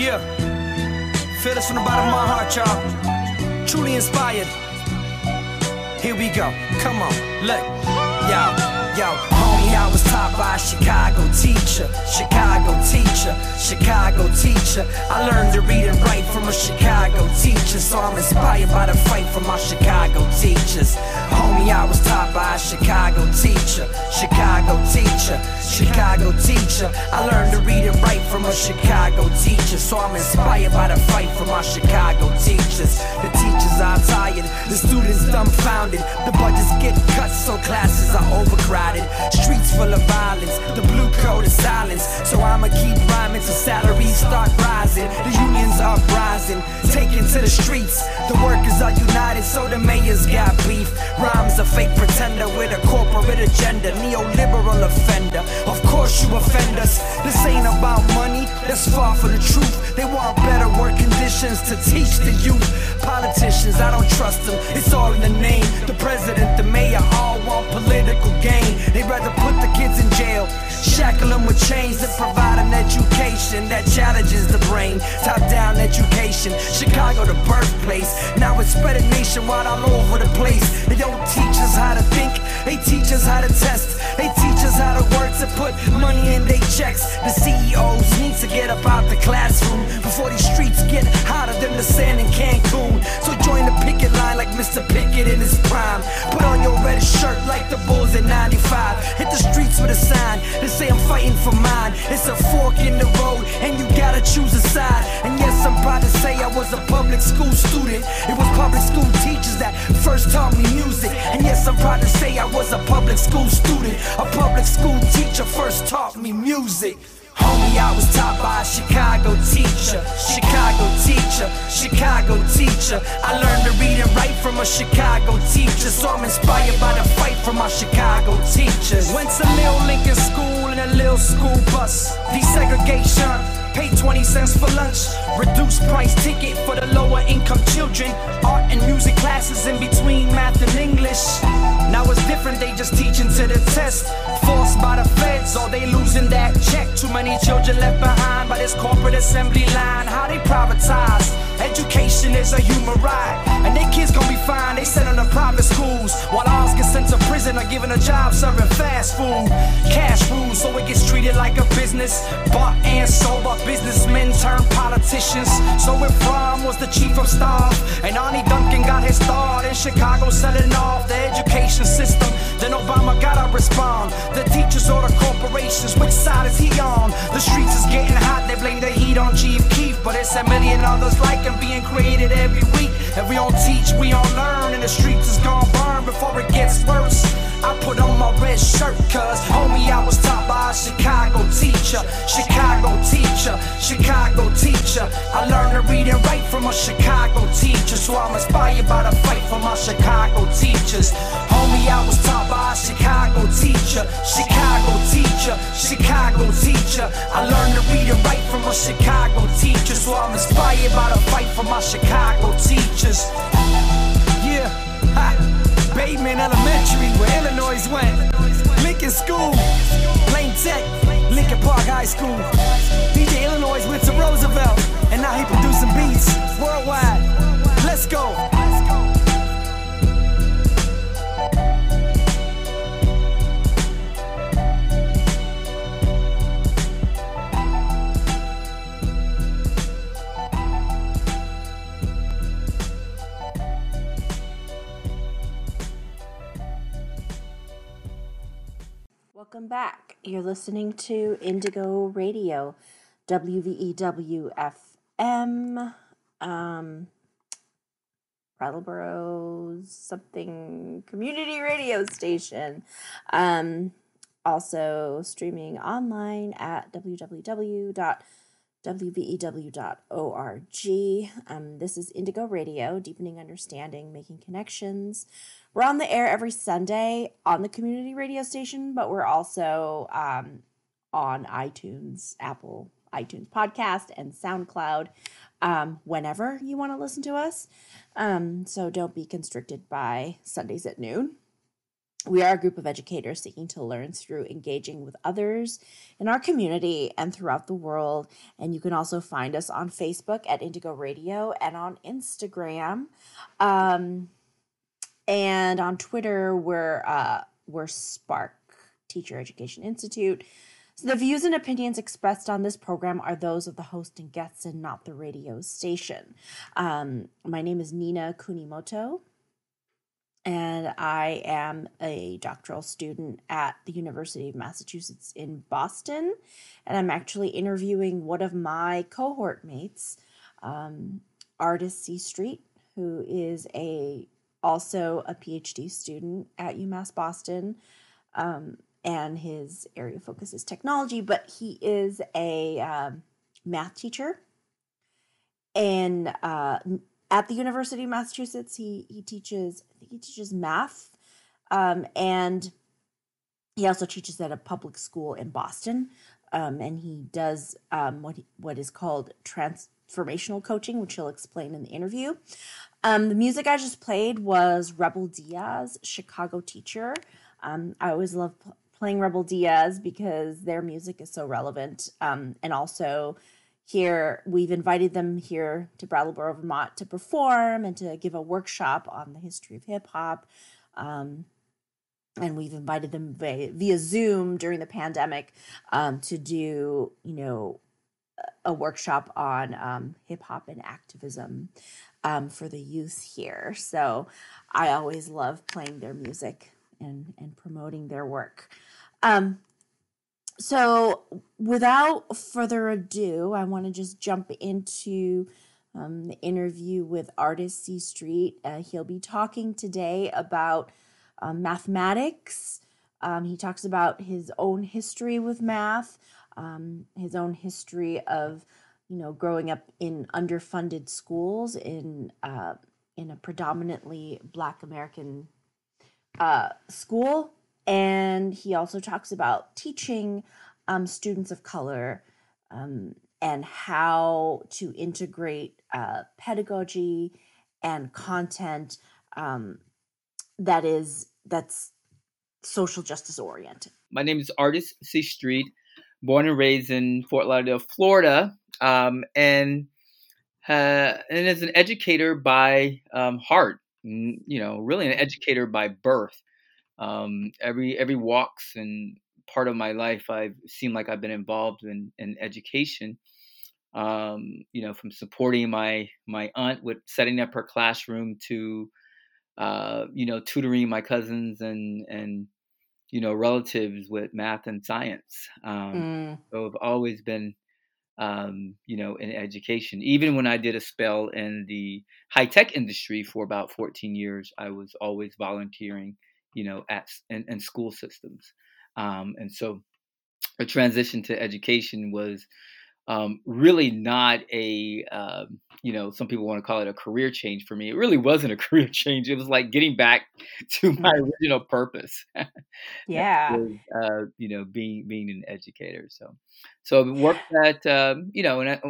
Yeah. Feel this from the bottom of my heart, y'all. Truly inspired. Here we go. Come on. Look. Yo. Yo, homie, I was taught by a Chicago teacher, Chicago teacher, Chicago teacher. I learned to read and write from a Chicago teacher, so I'm inspired by the fight from my Chicago teachers. Homie, I was taught by a Chicago teacher, Chicago teacher, Chicago teacher. I learned to read and write from a Chicago teacher, so I'm inspired by the fight from my Chicago teachers. The teachers are tired, the students dumbfounded, the budgets get cut, so classes are overcrowded. Streets full of violence, the blue code is silence. So I'ma keep rhyming till salaries start rising. The unions are rising, taken to the streets. The workers are united, so the mayors got beef. Rahm's a fake pretender with a corporate agenda, neoliberal offender. Of course you offend us. This ain't about money, that's far from the truth. They want better work conditions to teach the youth. Politicians, I don't trust them. It's all in the name. The president, the mayor, all want political gain. They'd rather put the kids in jail, shackle them with chains, than provide an education that challenges the brain. Top down education, Chicago the birthplace. Now it's spreading nationwide all over the place. They don't teach us how to think, they teach us how to test. They teach us how to work to put money in their checks. The CEOs need to get up out the classroom before these streets get hotter than the sand in Cancun. So join the picket line like Mr. Pickett in his prime. Put on your red shirt like the Bulls in 95. Hit the streets with a sign that say I'm fighting for mine. It's a fork in the road, and you gotta choose a side. And yes, I'm proud to say I was a public school student. It was public school teachers that I'm proud to say I was a public school student. A public school teacher first taught me music. Homie, I was taught by a Chicago teacher, Chicago teacher, Chicago teacher. I learned to read and write from a Chicago teacher, so I'm inspired by the fight from my Chicago teachers. Went to Lil Lincoln School in a Lil school bus. Desegregation, pay 20 cents for lunch. Reduced price ticket for the lower income children. Art and music classes in between math and English. Now it's different, they just teaching to the test. Forced by the feds, or they losing that check. Too many children left behind by this corporate assembly line. How they privatize. Education is a human right. And they kids gonna be fine, they send them to private schools. While ours get sent to prison or given a job serving fast food. Cash rules, so it gets treated like a business. Bought and sold businessmen turned politicians. So if Rahm was the chief of staff, and Arne Duncan got his start in Chicago selling off the education system, then Obama gotta respond. The teachers or the corporations, which side is he on? The streets is getting hot, they blame the heat on Chief Keef, but it's a million others like him being created every week. If we don't teach, we don't learn, and the streets is gonna burn before it gets worse. I put on my red shirt, cause homie, I was taught by a Chicago teacher, Chicago teacher, Chicago teacher. I learned to read and write from a Chicago teacher, so I'm inspired by the fight from my Chicago teachers. Homie, I was taught by a Chicago teacher, Chicago teacher, Chicago teacher. I learned to read and write from a Chicago teacher, so I'm inspired by the fight from my Chicago teachers. Bateman Elementary, where Illinois went. Lincoln School, Lane Tech, Lincoln Park High School. Welcome back. You're listening to Indigo Radio, WVEW FM, um, Brattleboro's something community radio station. Um, also streaming online at www.wvew.org. Um, this is Indigo Radio, deepening understanding, making connections. We're on the air every Sunday on the community radio station, but we're also um, on iTunes, Apple iTunes podcast, and SoundCloud um, whenever you want to listen to us. Um, so don't be constricted by Sundays at noon. We are a group of educators seeking to learn through engaging with others in our community and throughout the world. And you can also find us on Facebook at Indigo Radio and on Instagram. Um, and on Twitter, we're, uh, we're Spark Teacher Education Institute. So the views and opinions expressed on this program are those of the host and guests and not the radio station. Um, my name is Nina Kunimoto and I am a doctoral student at the University of Massachusetts in Boston. And I'm actually interviewing one of my cohort mates, um, Artist C Street, who is a also a PhD student at UMass Boston. Um, and his area of focus is technology, but he is a um, math teacher. And uh, at the University of Massachusetts. He he teaches I think he teaches math, um, and he also teaches at a public school in Boston. Um, and he does um, what he, what is called transformational coaching, which he'll explain in the interview. Um, the music I just played was Rebel Diaz, Chicago teacher. Um, I always love playing Rebel Diaz because their music is so relevant, um, and also here we've invited them here to brattleboro vermont to perform and to give a workshop on the history of hip hop um, and we've invited them via, via zoom during the pandemic um, to do you know a workshop on um, hip hop and activism um, for the youth here so i always love playing their music and and promoting their work um, so without further ado, I want to just jump into um, the interview with artist C Street. Uh, he'll be talking today about um, mathematics. Um, he talks about his own history with math, um, his own history of you know growing up in underfunded schools in uh, in a predominantly Black American uh, school and he also talks about teaching um, students of color um, and how to integrate uh, pedagogy and content um, that is that's social justice oriented. My name is Artist C Street, born and raised in Fort Lauderdale, Florida, um, and uh, and as an educator by um, heart, you know, really an educator by birth um, every every walks and part of my life I've seemed like I've been involved in, in education. Um, you know, from supporting my my aunt with setting up her classroom to uh, you know tutoring my cousins and and you know relatives with math and science. Um, mm. So I've always been um, you know in education. Even when I did a spell in the high tech industry for about 14 years, I was always volunteering you know, at in, in school systems. Um, and so a transition to education was um, really not a, uh, you know, some people want to call it a career change for me. It really wasn't a career change. It was like getting back to my original purpose. yeah. uh, you know, being being an educator. So, so I worked at, um, you know, and I,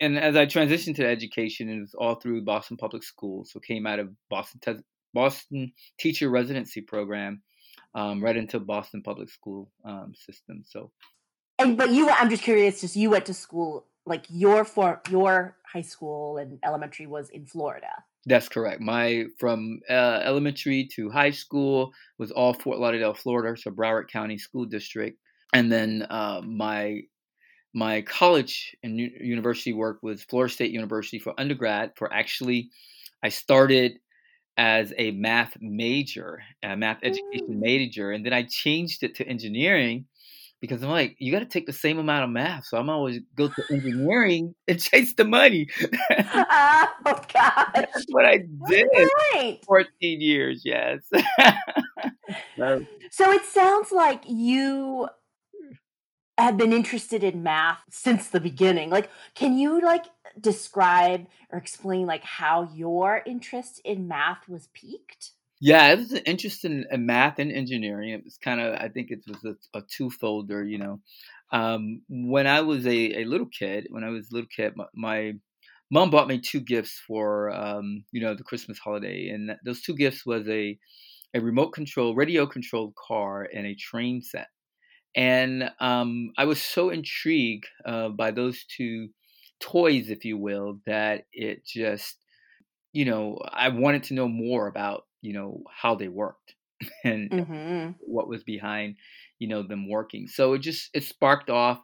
and as I transitioned to education, it was all through Boston Public Schools. So came out of Boston Boston teacher residency program um, right into Boston public school um, system. So, and but you, I'm just curious. Just you went to school like your for your high school and elementary was in Florida. That's correct. My from uh, elementary to high school was all Fort Lauderdale, Florida, so Broward County School District, and then uh, my my college and university work was Florida State University for undergrad. For actually, I started as a math major, a math education major, and then I changed it to engineering because I'm like, you got to take the same amount of math, so I'm always go to engineering and chase the money. oh gosh, that's what I did. Right. Fourteen years, yes. so, so it sounds like you have been interested in math since the beginning. Like, can you like describe or explain like how your interest in math was piqued? Yeah, it was an interest in, in math and engineering. It was kind of, I think it was a, a two-folder, you know. Um, when I was a, a little kid, when I was a little kid, my, my mom bought me two gifts for, um, you know, the Christmas holiday. And those two gifts was a, a remote control, radio controlled car and a train set. And um, I was so intrigued uh, by those two toys, if you will, that it just, you know, I wanted to know more about, you know, how they worked and Mm-hmm. what was behind, you know, them working. So it just it sparked off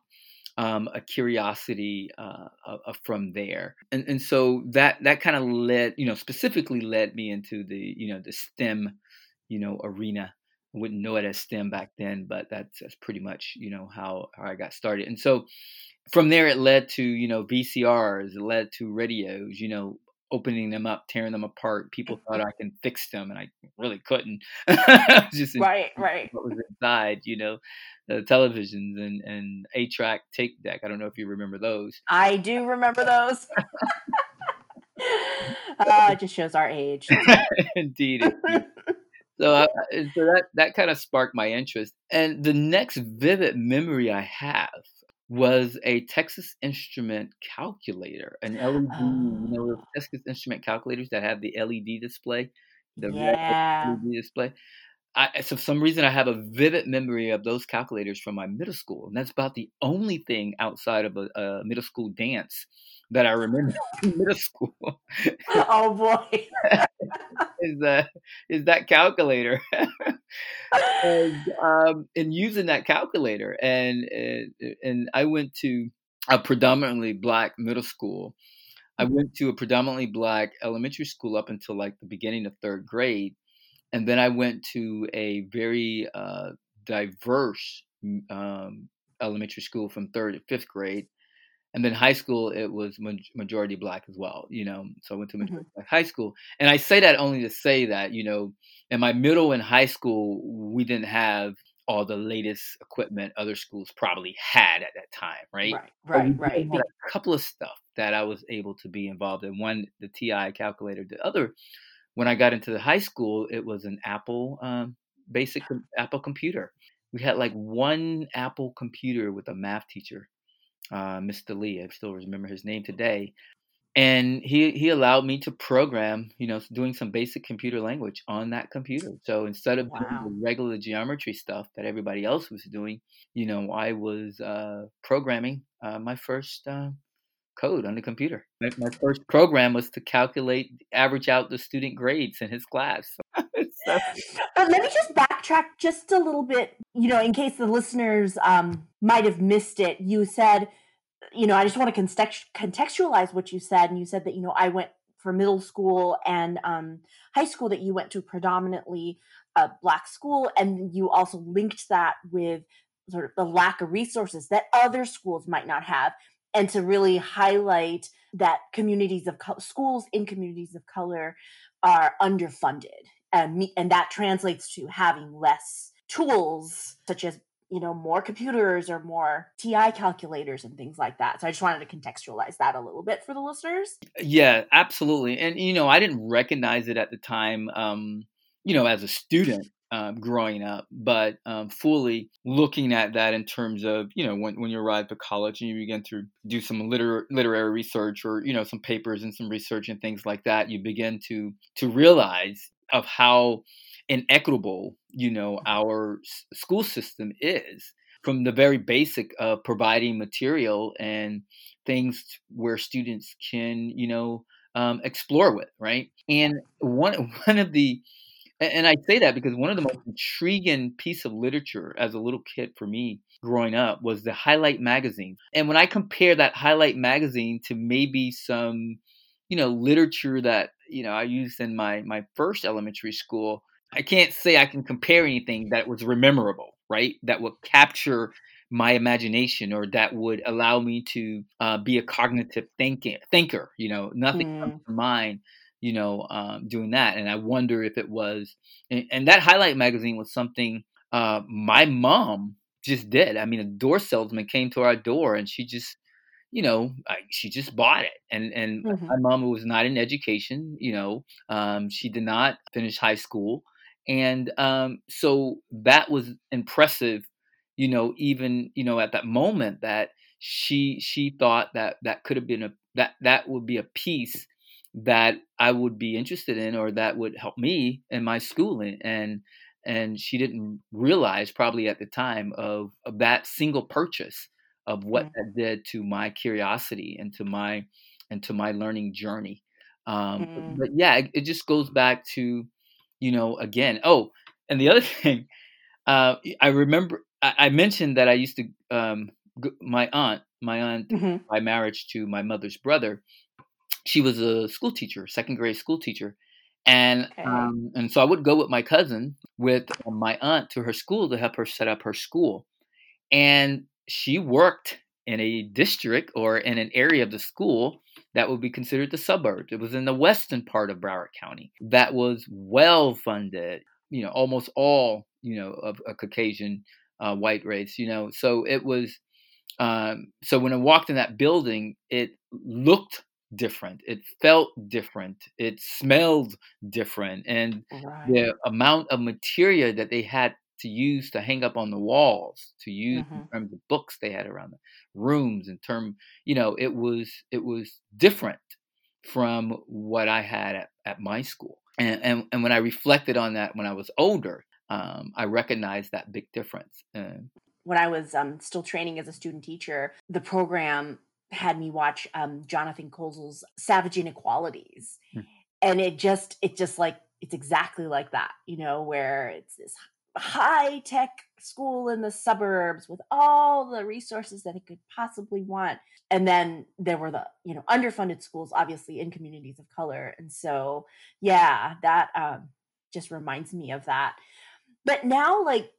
um, a curiosity uh, uh, from there, and and so that that kind of led, you know, specifically led me into the you know the STEM, you know, arena. I wouldn't know it as STEM back then, but that's, that's pretty much you know how, how I got started. And so from there, it led to you know VCRs, it led to radios, you know, opening them up, tearing them apart. People thought I can fix them, and I really couldn't. just Right, right. what was inside, you know, the televisions and and a track tape deck. I don't know if you remember those. I do remember those. uh, it just shows our age. indeed. So, uh, so that that kind of sparked my interest. And the next vivid memory I have was a Texas Instrument calculator, an LED. You Oh. know, those Texas Instrument calculators that have the LED display, the Yeah. LED display. I, so for some reason, I have a vivid memory of those calculators from my middle school, and that's about the only thing outside of a, a middle school dance that I remember in middle school Oh boy. is that is that calculator, and um, and using that calculator, and and, and I went to a predominantly black middle school. I went to a predominantly black elementary school up until like the beginning of third grade, and then I went to a very uh, diverse um, elementary school from third to fifth grade, and then high school it was maj- majority black as well. You know, so I went to majority black high school, and I say that only to say that you know, in my middle and high school we didn't have all the latest equipment other schools probably had at that time, right? Right, right, right. a couple of stuff that I was able to be involved in. One, the TI calculator. The other, when I got into the high school, it was an Apple um, basic Apple computer. We had like one Apple computer with a math teacher, uh, Mr. Lee. I still remember his name today. And he, he allowed me to program, you know, doing some basic computer language on that computer. So instead of doing the regular geometry stuff that everybody else was doing, you know, I was uh, programming uh, my first uh, code on the computer. My, my first program was to calculate, average out the student grades in his class. So, But let me just backtrack just a little bit, you know, in case the listeners um, might have missed it. You said, you know, I just want to context- contextualize what you said. And you said that, you know, I went for middle school and um, high school that you went to predominantly a black school. And you also linked that with sort of the lack of resources that other schools might not have. And to really highlight that communities of co- schools in communities of color are underfunded and and that translates to having less tools such as you know more computers or more TI calculators and things like that. So I just wanted to contextualize that a little bit for the listeners. yeah, absolutely. And, you know, I didn't recognize it at the time, um, you know, as a student. Um, growing up, but um, fully looking at that in terms of you know when, when you arrive to college and you begin to do some liter- literary research or you know some papers and some research and things like that, you begin to to realize of how inequitable you know our s- school system is from the very basic of providing material and things where students can you know um, explore with right? And one one of the and I say that because one of the most intriguing piece of literature as a little kid for me growing up was the Highlight magazine. And when I compare that Highlight magazine to maybe some, you know, literature that, you know, I used in my my first elementary school, I can't say I can compare anything that was memorable, right? That would capture my imagination or that would allow me to uh, be a cognitive thinking thinker. You know, nothing Mm. comes to mind you know, um, doing that. And I wonder if it was, and, and that highlight magazine was something uh, my mom just did. I mean, a door salesman came to our door and she just, you know, I, she just bought it. And and Mhm. my mom was not in education, you know, um, she did not finish high school, and um, so that was impressive, you know, even you know at that moment that she she thought that that could have been a that that would be a piece that I would be interested in or that would help me in my schooling and and she didn't realize probably at the time of, of that single purchase of what mm. that did to my curiosity and to my and to my learning journey um, mm. but, yeah it, it, just goes back to you know again oh and the other thing uh, i remember I, I, mentioned that i used to um, my aunt my aunt mm-hmm. by marriage to my mother's brother she was a school teacher second grade school teacher and okay. um, and so I would go with my cousin with my aunt to her school to help her set up her school, and she worked in a district or in an area of the school that would be considered the suburbs. It was in the western part of Broward County that was well funded. You know, almost all you know of a Caucasian uh, white race. You know, so it was. Um, so when I walked in that building, it looked different. It felt different. It smelled different. And right. the amount of material that they had to use to hang up on the walls, to use mm-hmm. in terms of books they had around the rooms, in term, you know, it was it was different from what I had at, at my school. And, and and when I reflected on that when I was older, um, I recognized that big difference. When I was um, still training as a student teacher, the program had me watch um, Jonathan Kozol's Savage Inequalities. Hmm. And it just, it just like, it's exactly like that, you know, where it's this high tech school in the suburbs with all the resources that it could possibly want. And then there were the, you know, underfunded schools, obviously in communities of color. And so, yeah, that um, just reminds me of that. But now, like,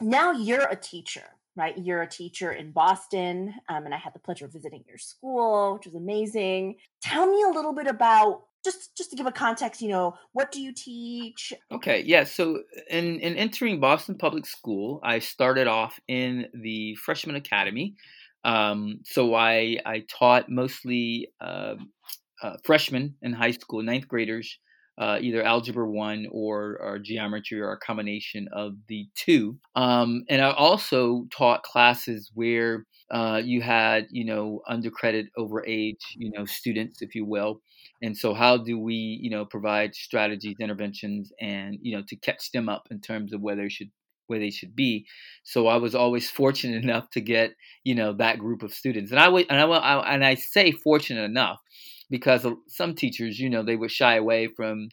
now you're a teacher right? You're a teacher in Boston, um, and I had the pleasure of visiting your school, which was amazing. Tell me a little bit about just just to give a context. You know, what do you teach? Okay, yeah. So in in entering Boston Public School, I started off in the freshman academy. Um, so I I taught mostly uh, uh, freshmen in high school, ninth graders uh, either algebra one or, or geometry or a combination of the two. Um, and I also taught classes where uh, you had, you know, undercredit over age, you know, students, if you will. And so, how do we, you know, provide strategies, interventions, and you know, to catch them up in terms of where they should where they should be. So I was always fortunate enough to get, you know, that group of students. And I would, and I and I say fortunate enough because some teachers, you know, they would shy away from,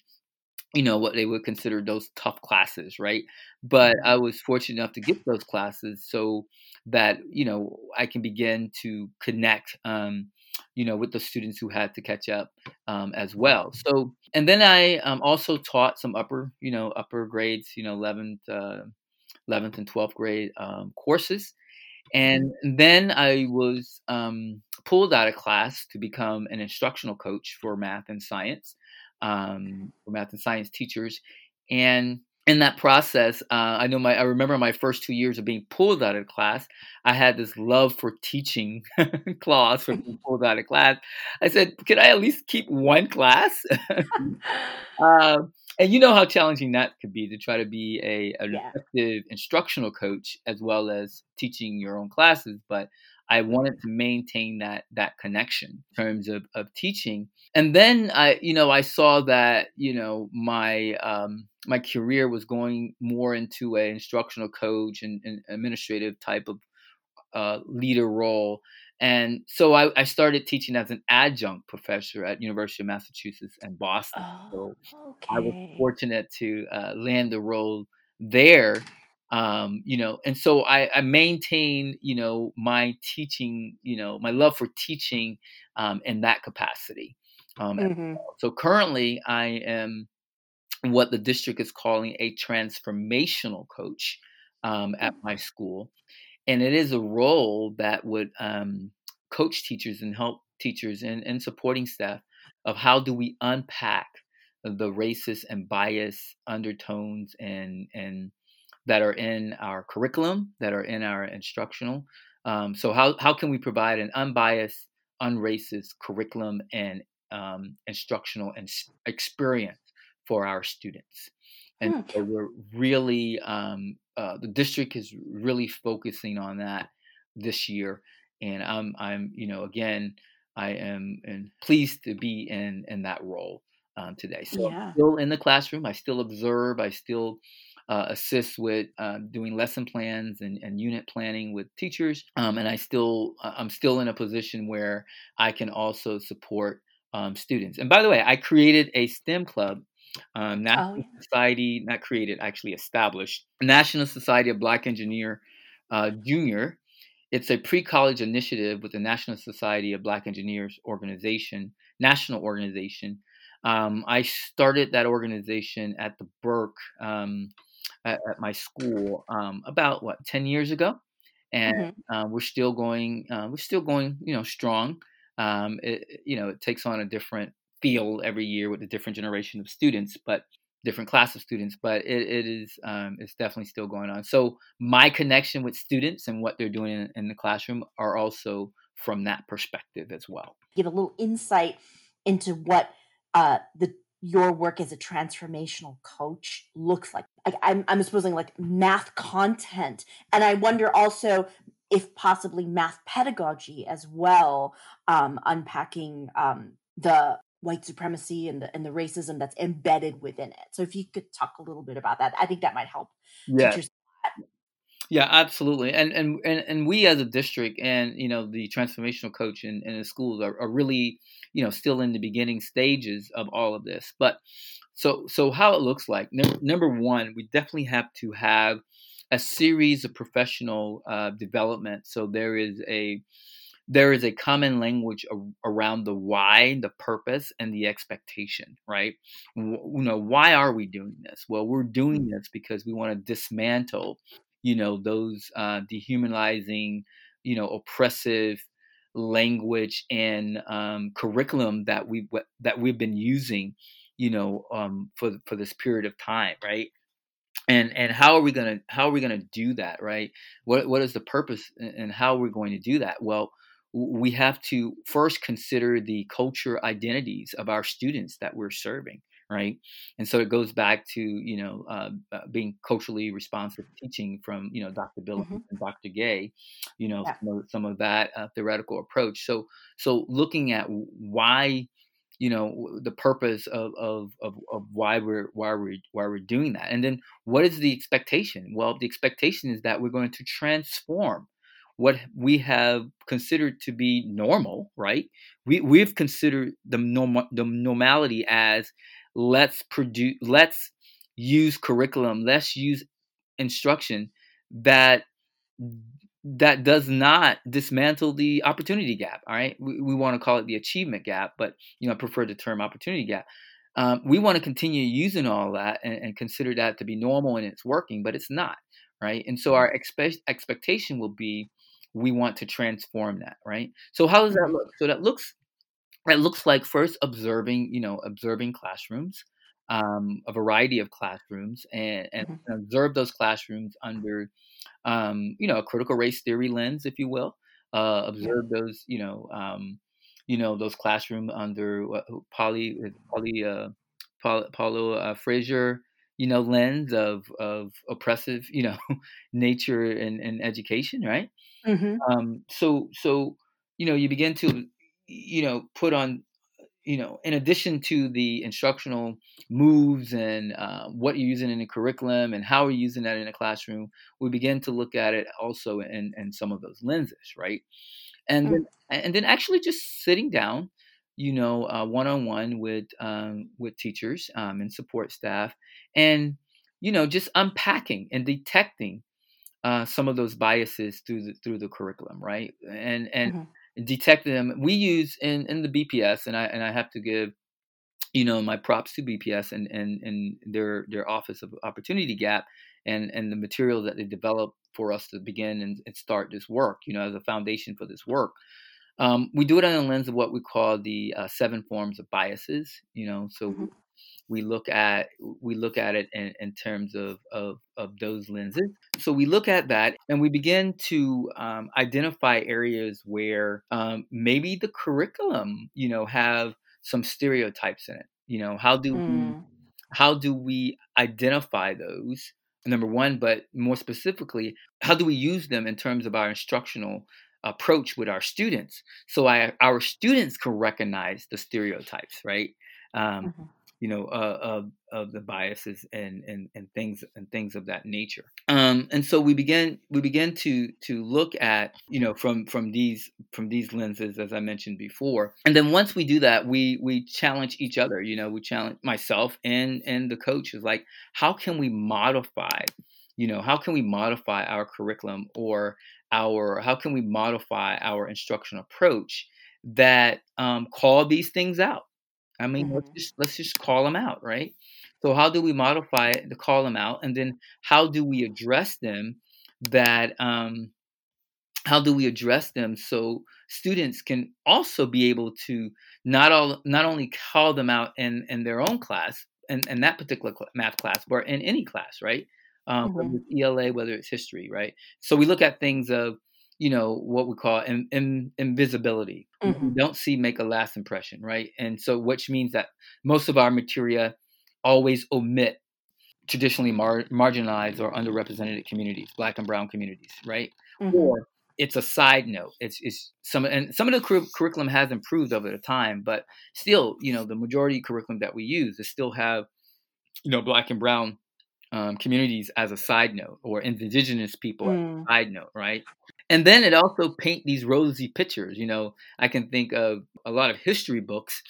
you know, what they would consider those tough classes, right? But mm-hmm. I was fortunate enough to get those classes so that, you know, I can begin to connect, um, you know, with the students who had to catch up um, as well. So, and then I um, also taught some upper, you know, upper grades, you know, 11th, uh, 11th and 12th grade um, courses. And then I was um, pulled out of class to become an instructional coach for math and science, um, for math and science teachers. And in that process, uh, I know my I remember my first two years of being pulled out of class. I had this love for teaching clause for being pulled out of class. I said, "Could I at least keep one class?" uh, and you know how challenging that could be to try to be a an yeah. effective instructional coach as well as teaching your own classes. But I wanted to maintain that that connection in terms of, of teaching. And then I, you know, I saw that, you know, my um, my career was going more into a instructional coach and, and administrative type of uh, leader role. And so I, I, started teaching as an adjunct professor at University of Massachusetts and Boston. Oh, so okay. I was fortunate to uh, land the role there. Um, you know, and so I, I, maintain, you know, my teaching, you know, my love for teaching um, in that capacity. Um, mm-hmm. So currently, I am what the district is calling a transformational coach um, at my school and it is a role that would um, coach teachers and help teachers and, and supporting staff of how do we unpack the racist and bias undertones and and that are in our curriculum that are in our instructional um, so how, how can we provide an unbiased unracist curriculum and um, instructional and experience for our students and hmm. so we're really um, uh, the district is really focusing on that this year, and I'm I'm you know again I am and pleased to be in in that role um, today. So Yeah. Still in the classroom. I still observe. I still uh, assist with uh, doing lesson plans and, and unit planning with teachers. Um, and I still uh, I'm still in a position where I can also support um, students. And by the way, I created a STEM club. Um, Oh, National yeah. Society, not created, actually established. National Society of Black Engineer uh, Junior. It's a pre-college initiative with the National Society of Black Engineers organization, national organization. Um, I started that organization at the Burke um, at, at my school um, about what ten years ago, and Mhm. uh, we're still going. Uh, we're still going. You know, strong. Um, it- you know, it takes on a different feel every year with a different generation of students, but different class of students. But it, it is. Um, it's definitely still going on. So my connection with students and what they're doing in, in the classroom are also from that perspective as well. Give a little insight into what uh, the your work as a transformational coach looks like. like I'm, I'm supposing like math content, and I wonder also if possibly math pedagogy as well, um, unpacking um, the white supremacy and the and the racism that's embedded within it. So if you could talk a little bit about that, I think that might help Yeah. teachers. Yeah, absolutely. And and and, and we as a district and you know the transformational coach in, in the schools are, are really you know still in the beginning stages of all of this. But so so how it looks like number, number one, we definitely have to have a series of professional uh, development. So there is a there is a common language a- around the why, the purpose, and the expectation, right? W- you know, why are we doing this? Well, we're doing this because we want to dismantle, you know, those uh, dehumanizing, you know, oppressive language and um, curriculum that we that we've been using, you know, um, for for this period of time, right? and and how are we gonna how are we gonna do that right what what is the purpose and how are we going to do that well we have to first consider the culture identities of our students that we're serving right and so it goes back to you know uh, uh, being culturally responsive teaching from you know dr bill Mhm. and dr gay you know Yeah. some of, some of that uh, theoretical approach so so looking at why you know the purpose of, of of of why we're why we're why we're doing that and then what is the expectation well the expectation is that we're going to transform what we have considered to be normal right? We we've considered the normal the normality as let's produce let's use curriculum let's use instruction that that does not dismantle the opportunity gap all right? We, we want to call it the achievement gap but you know i prefer the term opportunity gap. Um, we want to continue using all that and, and consider that to be normal and it's working but it's not right? And so our expe- expectation will be we want to transform that right so how does that look so that looks it looks like first observing you know observing classrooms um, a variety of classrooms and, and Mhm. observe those classrooms under um, you know a critical race theory lens if you will uh, Yeah. observe those you know um, you know those classroom under what Polly Polly uh, Paul, Paulo uh, Frazier you know lens of of oppressive you know nature and, and education right Mhm. um, so so you know you begin to you know put on you know in addition to the instructional moves and uh, what you're using in the curriculum and how you're using that in the classroom we begin to look at it also in, in some of those lenses right and Mm. then and then actually just sitting down you know uh, one-on-one with um, with teachers um, and support staff and you know just unpacking and detecting uh, some of those biases through the through the curriculum, right? And and Mhm. detect them. We use in in the BPS, and I and I have to give you know my props to BPS and and and their their Office of Opportunity Gap and and the material that they developed for us to begin and, and start this work. You know, as a foundation for this work. Um, we do it on the lens of what we call the uh, seven forms of biases. You know, so Mhm. We look at we look at it in, in terms of, of of those lenses. So we look at that and we begin to um, identify areas where um, maybe the curriculum, you know, have some stereotypes in it. You know, how do we Mm. how do we identify those? Number one, but more specifically, how do we use them in terms of our instructional approach with our students so I, our students can recognize the stereotypes right um, mm-hmm you know, uh, of of the biases and and and things and things of that nature. Um, and so we began we began to to look at you know from from these from these lenses as I mentioned before. And then once we do that, we we challenge each other. You know, we challenge myself and and the coach is like, how can we modify? You know, how can we modify our curriculum or our how can we modify our instructional approach that um, call these things out I mean, mm-hmm. let's just let's just call them out, right? So how do we modify it to call them out, and then how do we address them? That um, how do we address them so students can also be able to not all not only call them out in in their own class in, in that particular math class, but in any class, right? Um, mm-hmm. Whether it's ELA, whether it's history, right? So we look at things of you know what we call in, in, invisibility mm-hmm. don't see make a last impression right and so which means that most of our materia always omit traditionally mar- marginalized or underrepresented communities black and brown communities right mm-hmm. or it's a side note it's, it's some and some of the cur- curriculum has improved over the time but still you know the majority curriculum that we use is still have you know black and brown um, communities as a side note or indigenous people as a mm. side note right and then it also paint these rosy pictures. You know, I can think of a lot of history books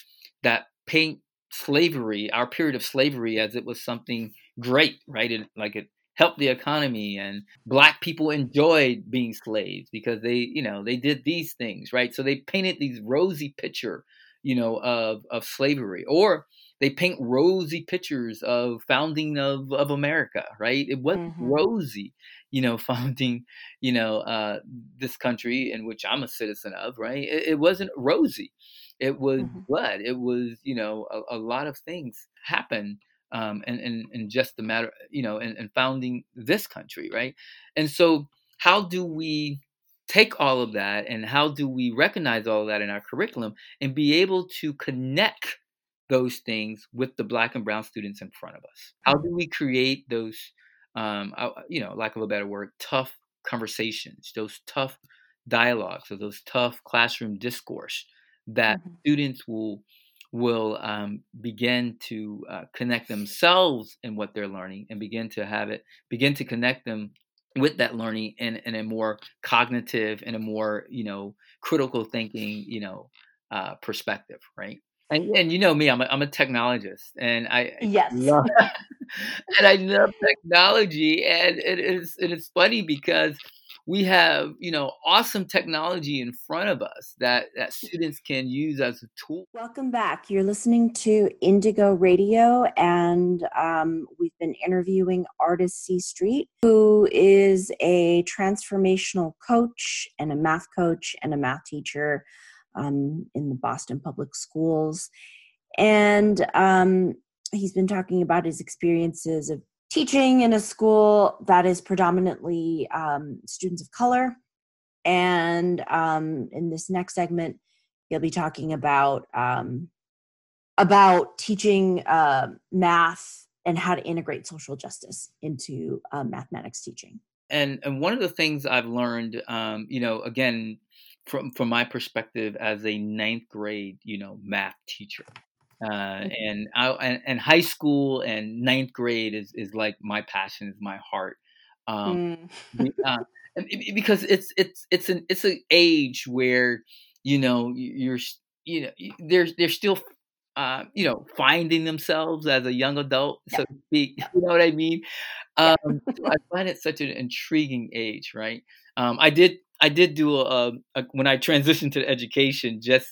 that paint slavery, our period of slavery, as it was something great, right? It, like it helped the economy, and black people enjoyed being slaves because they, you know, they did these things, right? So they painted these rosy picture, you know, of of slavery, or they paint rosy pictures of founding of, of America, right? It wasn't mm-hmm. rosy you know, founding, you know, uh, this country in which I'm a citizen of, right? It, it wasn't rosy. It was mm-hmm. blood. It was, you know, a, a lot of things happen um, and, and, and just the matter, you know, and, and founding this country, right? And so, how do we take all of that and how do we recognize all of that in our curriculum and be able to connect those things with the black and brown students in front of us? How mm-hmm. do we create those um, you know, lack of a better word, tough conversations, those tough dialogues, or those tough classroom discourse that mm-hmm. students will will um, begin to uh, connect themselves in what they're learning and begin to have it begin to connect them with that learning in, in a more cognitive and a more you know critical thinking you know uh, perspective right and, and you know me, I'm a, I'm a technologist, and I yes, love, and I love technology, and it is it is funny because we have you know awesome technology in front of us that that students can use as a tool. Welcome back. You're listening to Indigo Radio, and um, we've been interviewing artist C Street, who is a transformational coach and a math coach and a math teacher um, in the Boston Public Schools. And um, he's been talking about his experiences of teaching in a school that is predominantly um, students of color. And um, in this next segment, he'll be talking about um, about teaching uh, math and how to integrate social justice into uh, mathematics teaching. And and one of the things I've learned, um, you know, again, from from my perspective as a ninth grade, you know, math teacher. Uh, mm-hmm. and, I, and and high school and ninth grade is is like my passion, is my heart. Um, mm. uh, because it's it's it's an it's an age where you know you're you know they're they're still uh, you know finding themselves as a young adult, yeah. so to speak. You know what I mean? Um, so I find it such an intriguing age, right? Um, I did I did do a, a, when I transitioned to education. Just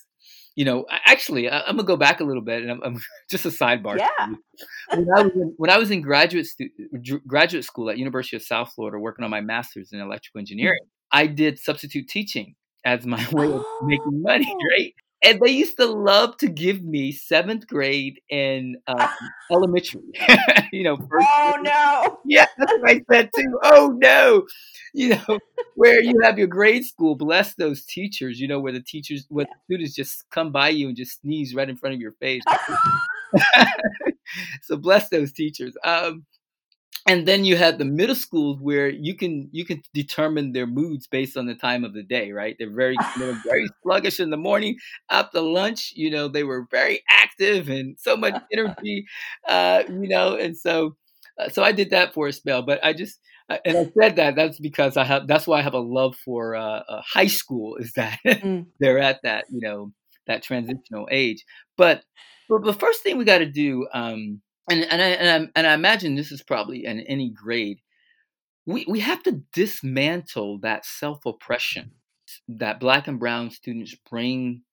you know, actually, I, am gonna go back a little bit, and I'm, I'm just a sidebar. Yeah. when, I was in, when I was in graduate stu- graduate school at University of South Florida, working on my master's in electrical engineering, mm. I did substitute teaching as my way of oh. making money. Oh. Right and they used to love to give me seventh grade and um, elementary. you know, oh grade. no, yeah, that's what I said too. Oh no, you know, where you have your grade school, bless those teachers. You know, where the teachers, where the students just come by you and just sneeze right in front of your face. so bless those teachers. Um, and then you have the middle schools where you can you can determine their moods based on the time of the day right? They're very they're very sluggish in the morning. After lunch you know they were very active and so much energy uh, you know and so uh, so i did that for a spell but i just and i said that that's because i have that's why i have a love for uh, uh high school is that mm. they're at that you know that transitional age. But but the first thing we got to do um and and I, and I and I imagine this is probably in any grade. We we have to dismantle that self oppression that Black and Brown students bring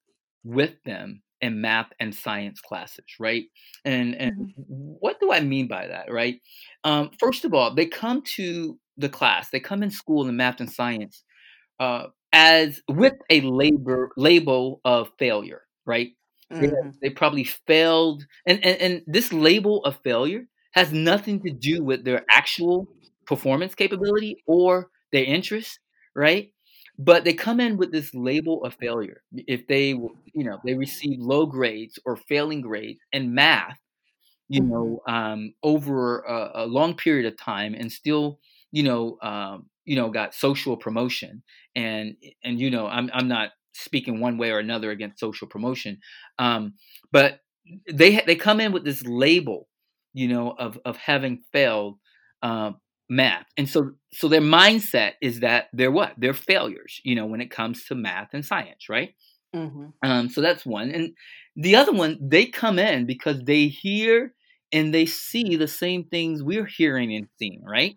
with them in math and science classes, right? And and mm-hmm. what do I mean by that, right? Um, first of all, they come to the class, they come in school in math and science uh, as with a labor label of failure, right? Mm-hmm. They, they, probably failed, and, and and this label of failure has nothing to do with their actual performance capability or their interests, right? But they come in with this label of failure. If they, you know, they receive low grades or failing grades in math, you mm-hmm. know, um, over a, a, long period of time, and still, you know, um, you know, got social promotion, and and you know, I'm I'm not speaking one way or another against social promotion. Um, but they they come in with this label, you know, of of having failed uh, math, and so so their mindset is that they're what they're failures, you know, when it comes to math and science, right? Mm-hmm. Um, so that's one, and the other one they come in because they hear and they see the same things we're hearing and seeing, right?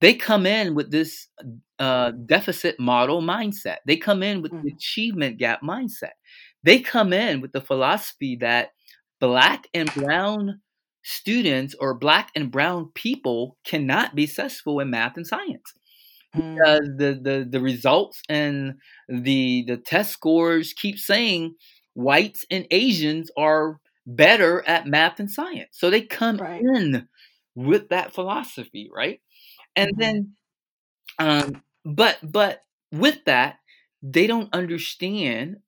They come in with this uh, deficit model mindset. They come in with mm-hmm. the achievement gap mindset. They come in with the philosophy that black and brown students or black and brown people cannot be successful in math and science mm. because the, the the results and the the test scores keep saying whites and Asians are better at math and science. So they come right. in with that philosophy, right? And mm-hmm. then, um, but but with that, they don't understand,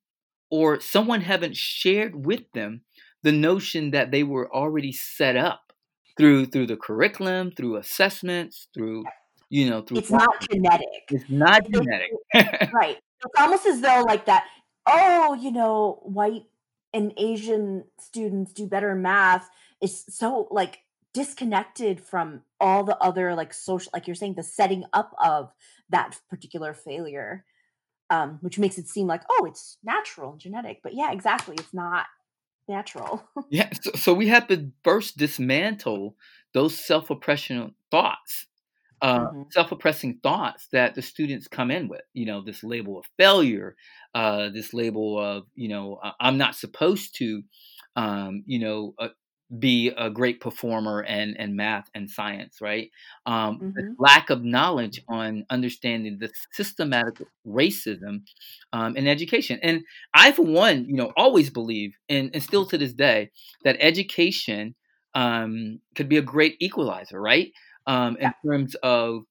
or someone haven't shared with them the notion that they were already set up through through the curriculum, through assessments, through you know, through it's not genetic. It's not genetic, right? It's almost as though like that. Oh, you know, white and Asian students do better in math. Is so like disconnected from all the other like social like you're saying the setting up of that particular failure um which makes it seem like oh it's natural and genetic but yeah exactly it's not natural yeah so, so we have to first dismantle those self-oppression thoughts uh, mm-hmm. self-oppressing thoughts that the students come in with you know this label of failure uh, this label of you know i'm not supposed to um, you know uh, be a great performer and and math and science right um, mm-hmm. lack of knowledge on understanding the systematic racism um, in education and i for one you know always believe and, and still to this day that education um, could be a great equalizer right um, in yeah. terms of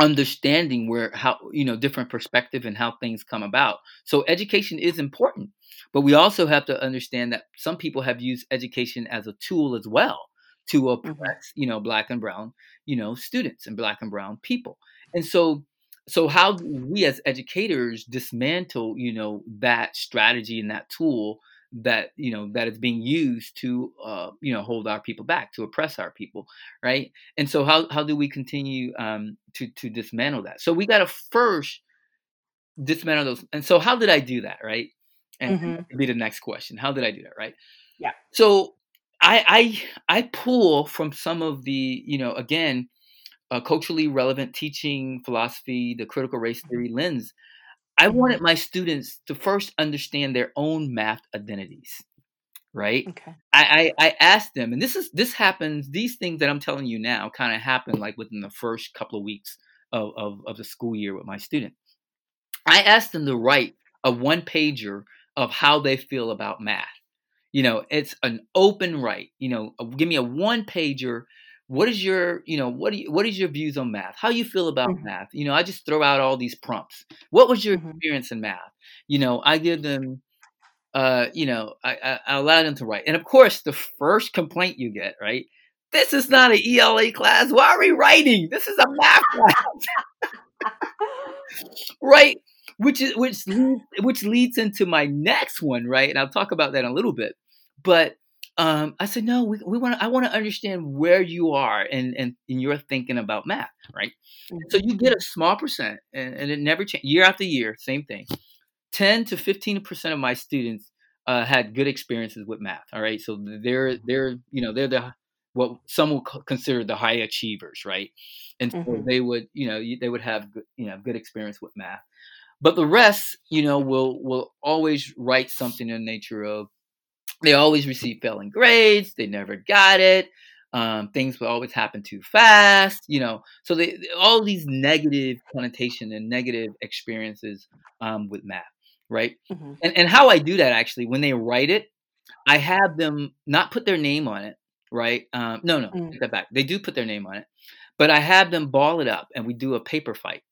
understanding where how you know different perspective and how things come about so education is important but we also have to understand that some people have used education as a tool as well to mm-hmm. oppress you know black and brown you know students and black and brown people and so so how do we as educators dismantle you know that strategy and that tool that you know that is being used to uh, you know hold our people back to oppress our people right? And so how how do we continue um, to to dismantle that? So we got to first dismantle those and so how did i do that right? And mm-hmm. be the next question how did i do that right? Yeah. So i i i pull from some of the you know again uh, culturally relevant teaching philosophy the critical race mm-hmm. theory lens I wanted mm-hmm. my students to first understand their own math identities. Right. Okay. I, I, I asked them, and this is this happens, these things that I'm telling you now kind of happen like within the first couple of weeks of, of, of the school year with my students. I asked them to write a one pager of how they feel about math. You know, it's an open write. You know, uh, give me a one pager what is your you know what do you, what is your views on math how you feel about mm-hmm. math you know i just throw out all these prompts what was your mm-hmm. experience in math you know i give them uh you know I, I, I allow them to write and of course the first complaint you get right this is not an ELA class. Why are we writing? This is a math class. right? Which is which leads, which leads into my next one, right? And I'll talk about that in a little bit. But um, I said, no, we, we want I want to understand where you are and, and, and you're thinking about math, right? So you get a small percent and, and it never changes year after year, same thing. 10 to 15% of my students uh, had good experiences with math. All right. So they're, they're, you know, they're the, what some will consider the high achievers, right? And so Mhm. they would, you know, they would have, you know, good experience with math. But the rest, you know, will will always write something in the nature of they always receive failing grades, they never got it, um, things will always happen too fast, you know. So they all these negative connotation and negative experiences um, with math, right? Mhm. And and how I do that actually when they write it, I have them not put their name on it, right? Um, no, no, Mm. take that back. They do put their name on it, but I have them ball it up and we do a paper fight.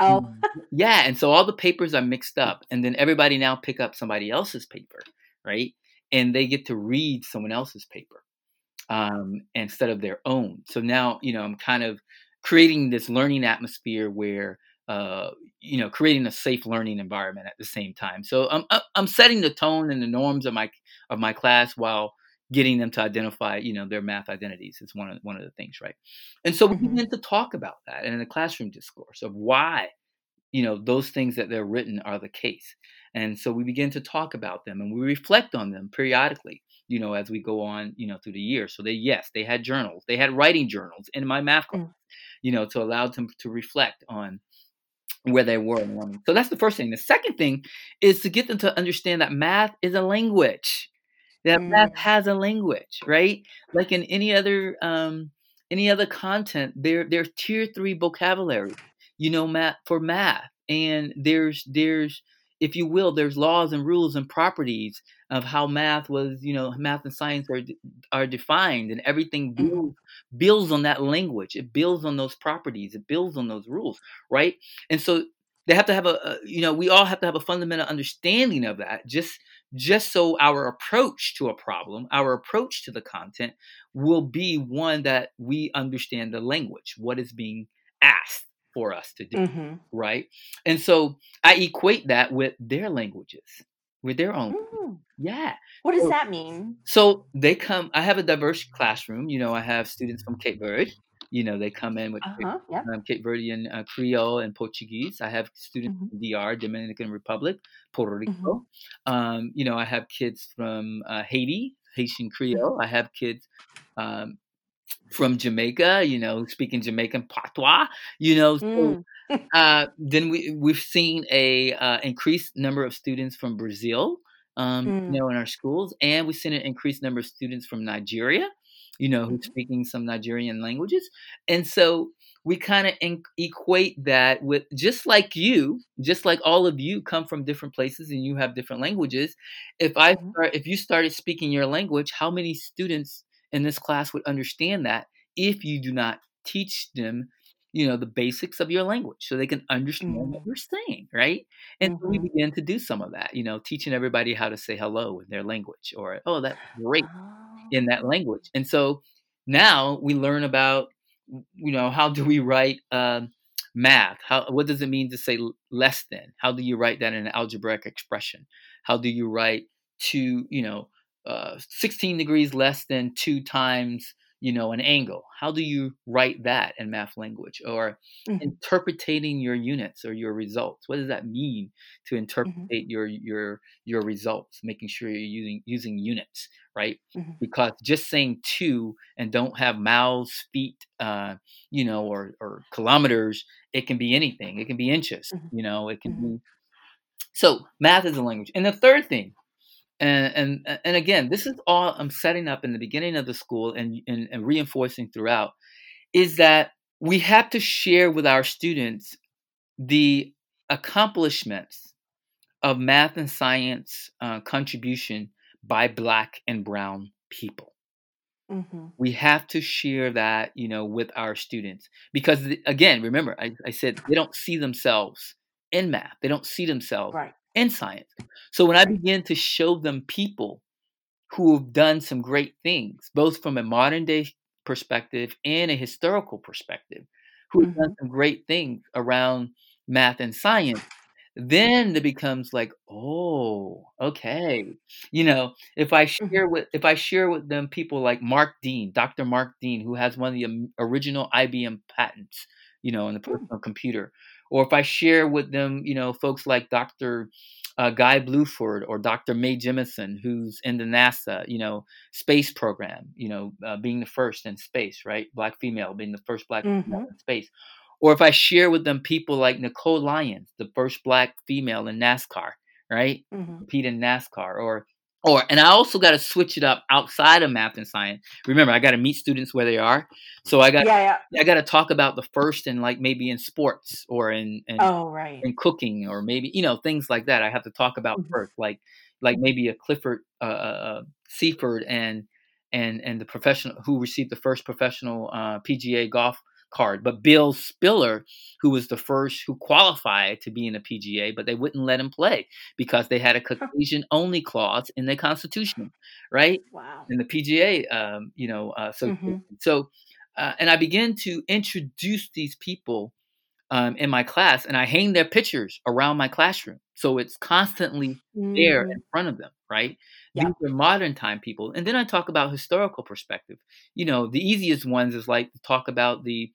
Oh. yeah, and so all the papers are mixed up, and then everybody now pick up somebody else's paper, right? And they get to read someone else's paper um, instead of their own. So now, you know, I'm kind of creating this learning atmosphere where, uh, you know, creating a safe learning environment at the same time. So I'm I'm- setting the tone and the norms of my of my class while getting them to identify, you know, their math identities is one of one of the things, right? And so we Mhm. begin to talk about that in the classroom discourse of why you know those things that they're written are the case. And so we begin to talk about them and we reflect on them periodically you know as we go on you know through the year so they yes they had journals. They had writing journals in my math class Mm. you know to allow them to reflect on where they were so that's the first thing. The second thing is to get them to understand that math is a language that math Mm. has a language right? Like in any other um any other content there there's tier three vocabulary you know math for math and there's there's if you will there's laws and rules and properties of how math was you know math and science are are defined and everything Mhm. builds builds on that language. It builds on those properties. It builds on those rules right? And so they have to have a, a you know we all have to have a fundamental understanding of that just just so our approach to a problem our approach to the content will be one that we understand the language what is being asked for us to do Mhm. right and so i equate that with their languages with their own Mm. yeah What does So- that mean? so they come i have a diverse classroom you know i have students from cape verde you know they come in with Uh huh. Yep. um, Cape Verdean uh, Creole and Portuguese. I have students Mhm. from DR, Dominican Republic, Puerto Rico. Um, you know, I have kids from uh, Haiti, Haitian Creole. I have kids um, from Jamaica, you know, speaking Jamaican patois. You know, so Mm. uh, then we we've seen a uh, increased number of students from Brazil, um, Mm. you know, in our schools, and we've seen an increased number of students from Nigeria, you know, who's Mhm. speaking some Nigerian languages, and so we kind of in- equate that with just like you, just like all of you come from different places and you have different languages. If I Mhm. start, if you started speaking your language, how many students in this class would understand that if you do not teach them you know the basics of your language so they can understand what Mm. you're saying right? And so we begin to do some of that you know teaching everybody how to say hello in their language or oh that's great in that Oh. language. And so now we learn about you know how do we write um, math? How what does it mean to say less than? How do you write that in an algebraic expression? How do you write two you know uh, 16 degrees less than two times you know an angle how do you write that in math language or Mhm. interpreting your units or your results what does that mean to interpret Mhm. your your your results making sure you're using using units right Mhm. because just saying two and don't have miles feet uh you know or or kilometers it can be anything it can be inches Mhm. you know it can Mhm. be so math is a language and the third thing and and and again this is all i'm setting up in the beginning of the school and and, and reinforcing throughout is that we have to share with our students the accomplishments of math and science uh, contribution by black and brown people Mhm. we have to share that you know with our students because again remember I, I said they don't see themselves in math they don't see themselves Right. In science so when i begin to show them people who have done some great things both from a modern day perspective and a historical perspective who've mm-hmm. done some great things around math and science then it becomes like oh okay you know if i mm-hmm. share with if i share with them people like mark dean dr mark dean who has one of the original ibm patents you know in the hmm. personal computer or if i share with them you know folks like dr uh, Guy Bluford or Dr. Mae Jemison, who's in the NASA, you know, space program, you know, uh, being the first in space, right? Black female being the first black mm-hmm. female in space. Or if I share with them people like Nicole Lyons, the first black female in NASCAR, right? Mm-hmm. Compete in NASCAR, or or and I also got to switch it up outside of math and science. Remember, I got to meet students where they are, so I got yeah, yeah. I got to talk about the first and like maybe in sports or in, in oh right in cooking or maybe you know things like that. I have to talk about mm-hmm. first, like like maybe a Clifford uh, uh, uh, Sifford and and and the professional who received the first professional uh, PGA golf card. But Bill Spiller, who was the first who qualified to be in the PGA, but they wouldn't let him play because they had a Caucasian only clause in the Constitution, right? Wow. In the PGA, um, you know, uh, so mm-hmm. so, uh, and I began to introduce these people um, in my class, and I hang their pictures around my classroom, so it's constantly mm-hmm. there in front of them, right? Yeah. These are modern time people. And then I talk about historical perspective. You know, the easiest ones is like to talk about the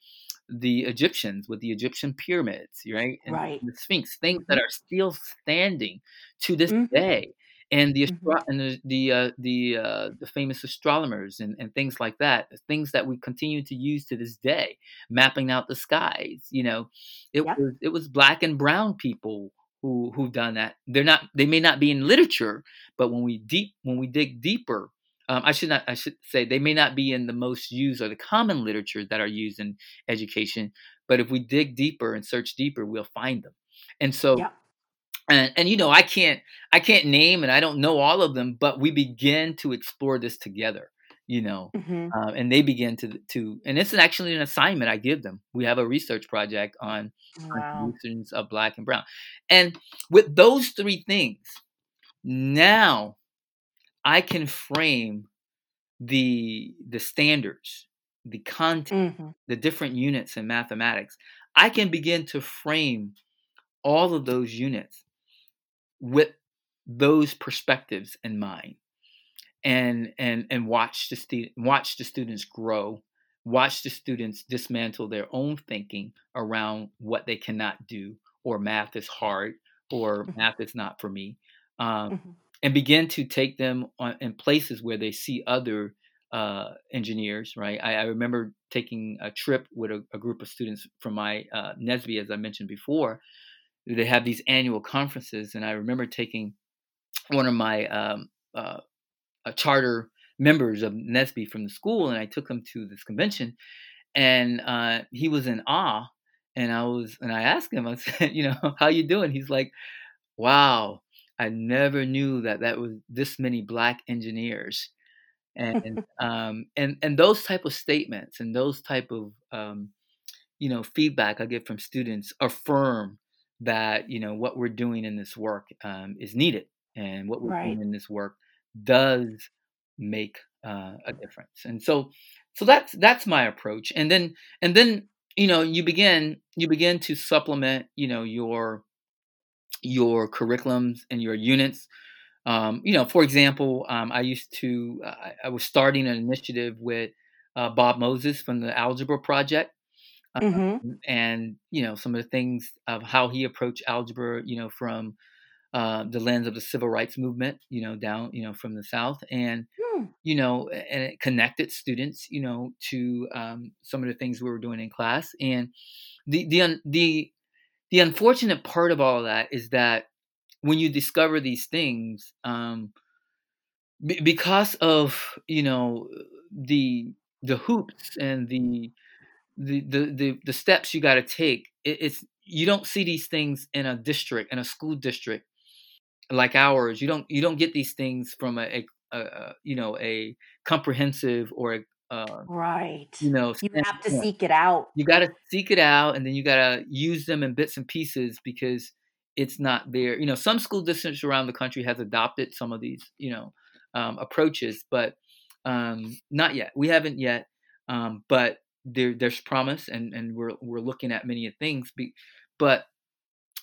the Egyptians with the Egyptian pyramids, right? And right. the Sphinx, things mm-hmm. that are still standing to this mm-hmm. day. And the mm-hmm. and the the uh, the, uh, the famous astronomers and, and things like that, things that we continue to use to this day, mapping out the skies. You know, it yeah. was it was black and brown people who who've done that. They're not they may not be in literature, but when we deep when we dig deeper, um, I should not I should say they may not be in the most used or the common literature that are used in education, but if we dig deeper and search deeper, we'll find them. And so yeah. And and you know, I can't I can't name and I don't know all of them, but we begin to explore this together you know mm-hmm. uh, and they begin to to and it's actually an assignment i give them we have a research project on wow. of black and brown and with those three things now i can frame the the standards the content mm-hmm. the different units in mathematics i can begin to frame all of those units with those perspectives in mind and and and watch the stu- watch the students grow watch the students dismantle their own thinking around what they cannot do or math is hard or mm-hmm. math is not for me um, mm-hmm. and begin to take them on, in places where they see other uh, engineers right I, I, remember taking a trip with a, a group of students from my uh, NSBE as i mentioned before they have these annual conferences and i remember taking one of my um, uh, uh, charter members of NSBE from the school, and I took him to this convention, and uh, he was in awe. And I was, and I asked him, I said, you know, how you doing? He's like, wow, I never knew that that was this many black engineers, and um, and and those type of statements and those type of um, you know feedback I get from students affirm that you know what we're doing in this work um, is needed, and what we're right. doing in this work does make uh, a difference. And so, so that's that's my approach. And then and then you know you begin you begin to supplement you know your your curriculums and your units. Um, you know, for example, um, I used to uh, I was starting an initiative with uh, Bob Moses from the Algebra Project. Um, mm-hmm. and you know some of the things of how he approached algebra you know from uh, the lens of the civil rights movement, you know, down, you know, from the South, and hmm. you know, and it connected students, you know, to um, some of the things we were doing in class. And the the the the unfortunate part of all of that is that when you discover these things, um, b- because of you know the the hoops and the the the the, the steps you got to take, it, it's you don't see these things in a district in a school district like ours, you don't you don't get these things from a, a, a you know a comprehensive or a uh, right. You know, you have to seek it out. You got to seek it out, and then you got to use them in bits and pieces because it's not there. You know, some school districts around the country has adopted some of these, you know, um, approaches, but um, not yet. We haven't yet. um, but there, there's promise, and and we're we're looking at many things. But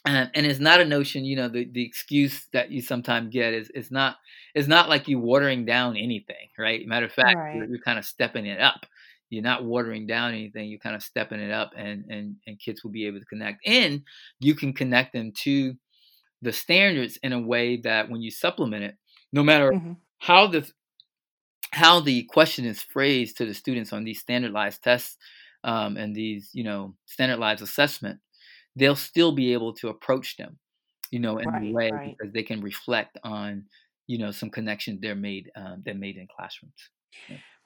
and, and it's not a notion, you know, the, the excuse that you sometimes get is it's not it's not like you watering down anything, right? Matter of fact, Right. you're, you're kind of stepping it up. You're not watering down anything. You're kind of stepping it up, and and and kids will be able to connect, and you can connect them to the standards in a way that when you supplement it, no matter Mhm. how the how the question is phrased to the students on these standardized tests um, and these you know standardized assessment they'll still be able to approach them you know in a Right, way right. because they can reflect on you know some connections they're made um, they're made in classrooms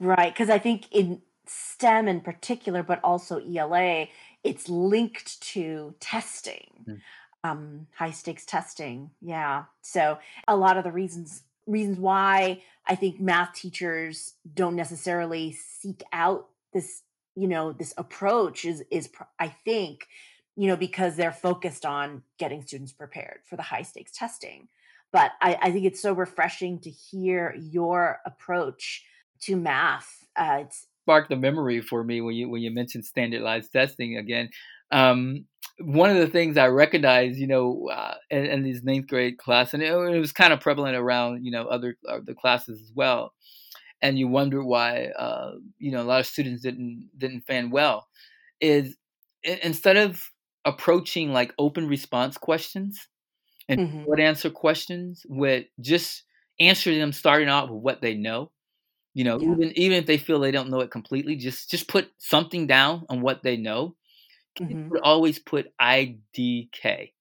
Right, because I think in STEM in particular, but also ELA, it's linked to testing, Mm. um, high stakes testing. Yeah. So a lot of the reasons reasons why I think math teachers don't necessarily seek out this, you know, this approach is is I think, you know, because they're focused on getting students prepared for the high stakes testing. But I, I think it's so refreshing to hear your approach to math. Uh, it's sparked a memory for me when you when you mentioned standardized testing again um, one of the things I recognized, you know, uh, in, in these ninth grade class, and it, it was kind of prevalent around, you know, other uh, the classes as well. And you wonder why, uh, you know, a lot of students didn't didn't fan well. Is instead of approaching like open response questions and Mhm. short answer questions with just answering them starting out with what they know. You know, Yeah. even even if they feel they don't know it completely, just just put something down on what they know kids Mhm. would always put IDK.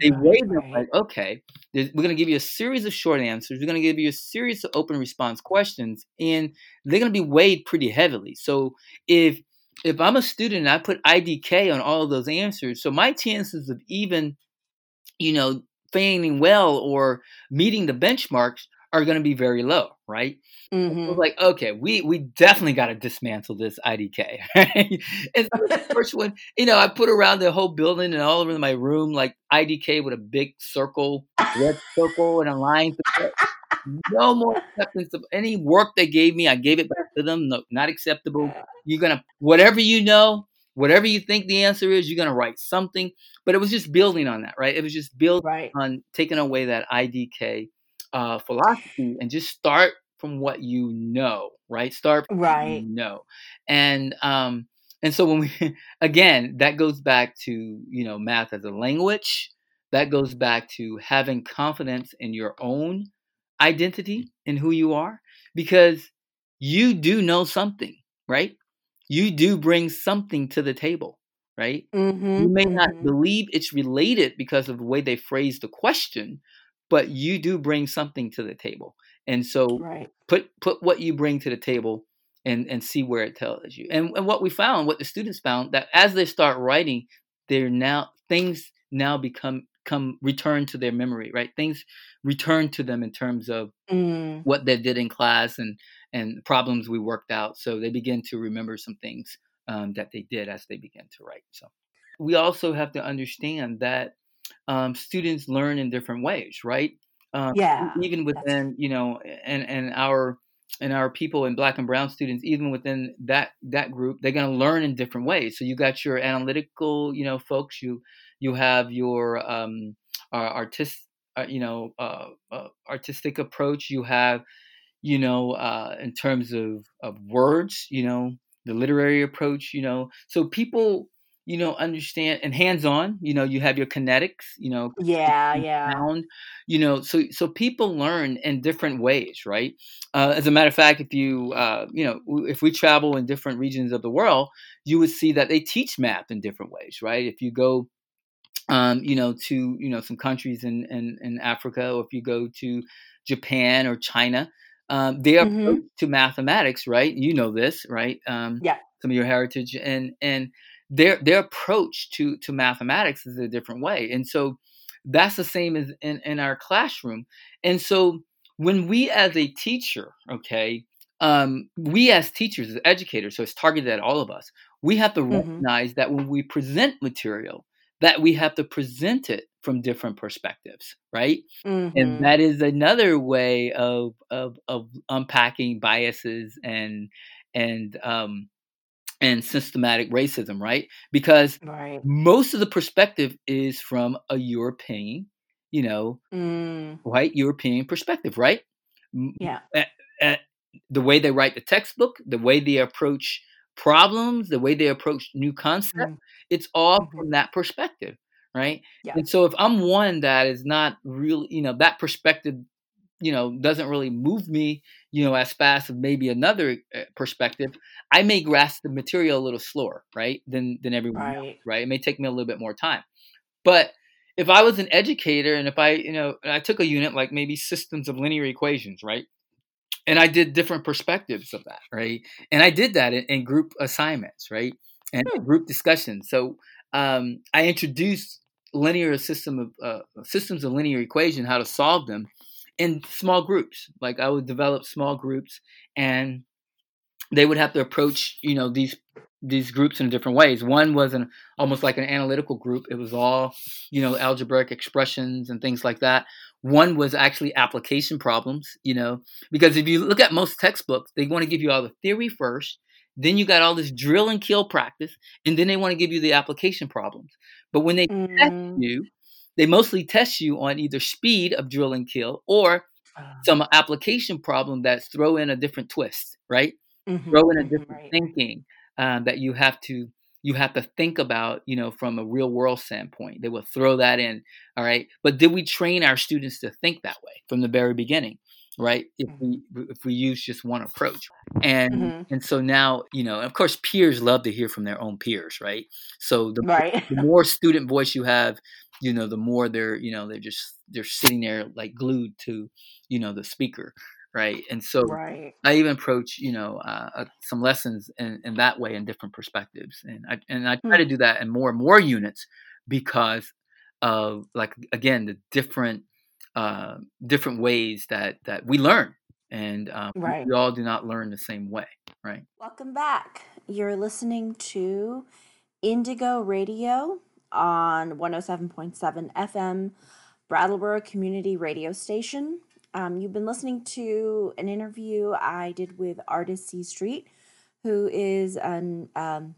They Right, weigh them like, okay, we're going to give you a series of short answers. We're going to give you a series of open response questions, and they're going to be weighed pretty heavily. So if if I'm a student and I put IDK on all of those answers, so my chances of even, you know, failing well or meeting the benchmarks are going to be very low, right? I was like, okay, we we definitely got to dismantle this IDK. Right? and so the first one, you know, I put around the whole building and all over my room like IDK with a big circle, red circle, and a line. No more acceptance of any work they gave me. I gave it back to them. No, not acceptable. You're gonna whatever you know, whatever you think the answer is, you're gonna write something. But it was just building on that, right? It was just building Right. on taking away that IDK uh, philosophy and just start from what you know, right? Start from what Right. you know, and um, and so when we again, that goes back to you know math as a language. That goes back to having confidence in your own identity and who you are, because you do know something, right? You do bring something to the table, right? You Mhm. may not Mhm. believe it's related because of the way they phrase the question, but you do bring something to the table. And so Right. put put what you bring to the table and and see where it tells you. And and what we found, what the students found, that as they start writing, they're now things now become come return to their memory, right? Things return to them in terms of Mm. what they did in class and and problems we worked out. So they begin to remember some things um, that they did as they began to write. So we also have to understand that um, students learn in different ways, right? Um, Yeah. even within you know, and and our and our people and black and brown students, even within that that group, they're going to learn in different ways. So you got your analytical, you know, folks. You you have your um, uh, artist, uh, you know, uh, uh, artistic approach. You have you know, uh, in terms of, of words, you know, the literary approach, you know. So people, you know, understand and hands on, you know, you have your kinetics, you know, yeah, yeah. sound, you know, so so people learn in different ways, right? Uh, as a matter of fact, if you, uh, you know, if we travel in different regions of the world, you would see that they teach math in different ways, right? If you go um, you know, to you know some countries in, in in Africa, or if you go to Japan or China, um, are approach Mhm. to mathematics, right? You know this, right? Um, Yeah. some of your heritage and and their their approach to to mathematics is a different way, and so that's the same as in in our classroom. And so when we as a teacher, okay, um, we as teachers, as educators, so it's targeted at all of us. We have to Mhm. recognize that when we present material, that we have to present it from different perspectives, right? And Mhm. that is another way of of of unpacking biases and and um and systematic racism, right? Because Right. most of the perspective is from a European, you know, Mm, white European perspective, right? Yeah. at the way they write the textbook, the way they approach problems, the way they approach new concepts, Mm, it's all mhm. from that perspective, right? Yeah. And so if I'm one that is not really, you know, that perspective, you know, doesn't really move me, you know, as fast as maybe another uh, perspective, I may grasp the material a little slower, right? Than than everyone else, Right. right? It may take me a little bit more time. But if I was an educator and if I, you know, I took a unit like maybe systems of linear equations, right? and I did different perspectives of that, right? And I did that in, in group assignments, right? And Hmm. group discussions. So um, I introduced linear system of uh, systems of linear equation, how to solve them, in small groups. Like I would develop small groups, and they would have to approach, you know, these these groups in different ways. One was an almost like an analytical group. It was all, you know, algebraic expressions and things like that. One was actually application problems, you know, because if you look at most textbooks, they want to give you all the theory first, then you got all this drill and kill practice, and then they want to give you the application problems. But when they test Mm, you, they mostly test you on either speed of drill and kill or uh, some application problem that's throw in a different twist, right? mhm, throw in a mhm, different right. thinking um, that you have to you have to think about you know from a real world standpoint they will throw that in all right but did we train our students to think that way from the very beginning right if we if we use just one approach and Mhm. and so now you know of course peers love to hear from their own peers right so the, Right. the more student voice you have you know the more they're you know they're just they're sitting there like glued to you know the speaker right and so right. I even approach, you know, uh, uh, some lessons in, in that way in different perspectives, and I and I try Hmm. to do that in more and more units because of like again the different uh, different ways that that we learn, and um, we- Right. we all do not learn the same way, right? Welcome back. You're listening to Indigo Radio on 107.7 FM, Brattleboro Community Radio Station. Um, you've been listening to an interview I did with Artist C Street, who is an um,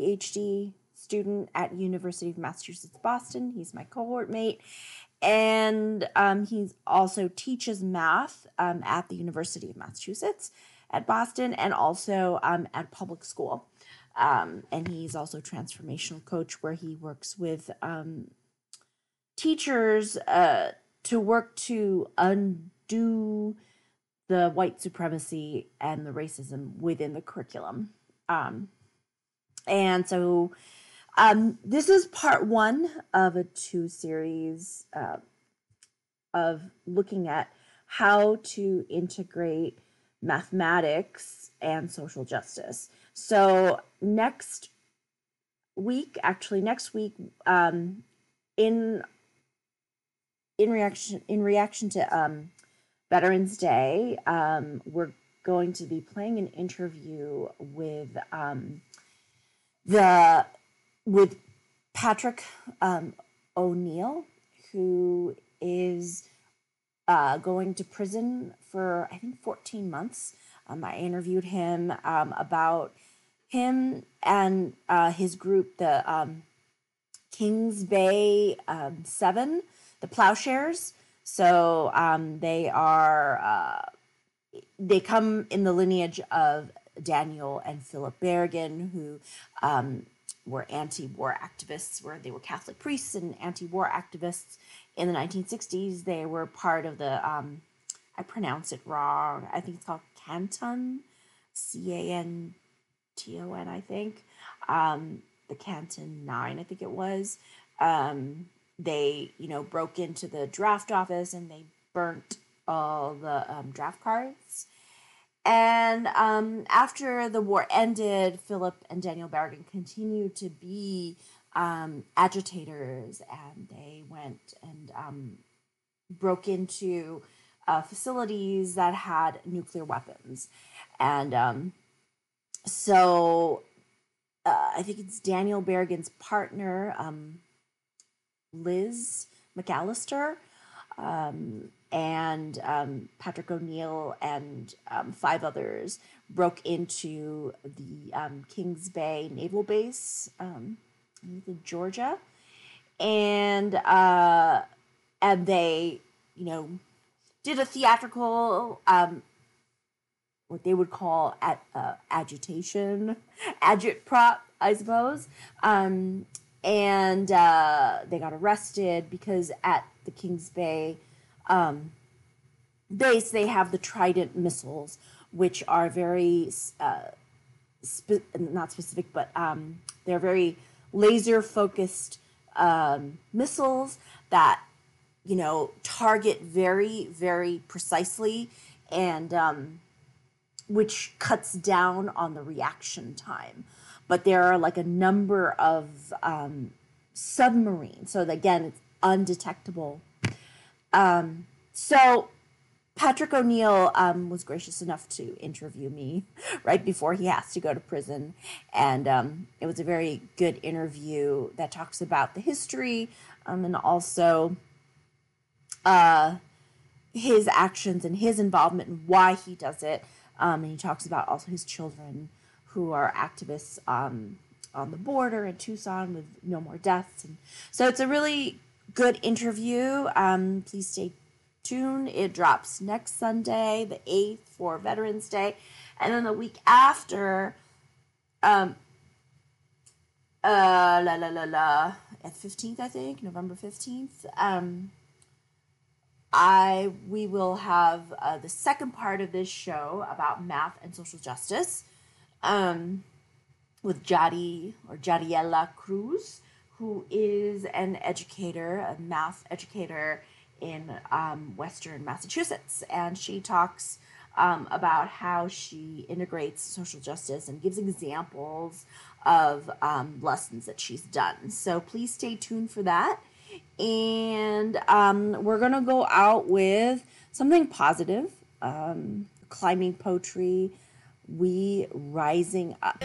PhD student at University of Massachusetts Boston. He's my cohort mate, and um, he also teaches math um, at the University of Massachusetts at Boston and also um, at public school. Um, and he's also transformational coach where he works with um, teachers uh, to work to undo the white supremacy and the racism within the curriculum. Um, and so um, this is part one of a two series uh, of looking at how to integrate mathematics and social justice. So next week, actually next week, um, in in reaction in reaction to um, Veterans Day, um, we're going to be playing an interview with um, the with Patrick um, O'Neill, who is uh, going to prison for I think 14 months. Um, I interviewed him um, about him and uh, his group, the um, Kings Bay um, Seven, the Plowshares. So um, they are uh, they come in the lineage of Daniel and Philip Berrigan, who um, were anti-war activists, where they were Catholic priests and anti-war activists in the 1960s. They were part of the um, I pronounce it wrong. I think it's called Canton, C A N T O N. I think um, the Canton Nine. I think it was. Um, they you know broke into the draft office and they burnt all the um, draft cards. And um, after the war ended, Philip and Daniel Berrigan continued to be um, agitators, and they went and um, broke into uh, facilities that had nuclear weapons. And um, so uh, I think it's Daniel Berrigan's partner, um, Liz McAlister, um, and um, Patrick O'Neill and um, five others broke into the um, Kings Bay Naval Base um, in Georgia, and uh, and they, you know, did a theatrical, um, what they would call at, uh, agitation, agitprop, I suppose, um, and uh, they got arrested because at the Kings Bay um, base they have the Trident missiles, which are very uh, spe- not specific, but um, they're very laser focused um, missiles that you know target very very precisely and um, which cuts down on the reaction time. But there are like a number of um, submarines. So again it's undetectable um, so Patrick O'Neill um, was gracious enough to interview me right before he has to go to prison. And um, it was a very good interview that talks about the history um, and also uh, his actions and his involvement and why he does it. Um, and he talks about also his children who are activists um, on the border in Tucson with no more deaths. And so it's a really good interview. Um, please stay tuned. It drops next Sunday, the 8th, for Veterans Day. And then the week after, um, uh, la la la la, at 15th, I think, November 15th, um, I we will have uh, the second part of this show about math and social justice um, with Jadi or Jadiela Cruz who is an educator, a math educator in um, Western Massachusetts. And she talks um, about how she integrates social justice and gives examples of um, lessons that she's done. So please stay tuned for that. And um, we're going to go out with something positive um, Climbing PoeTree, we rising up.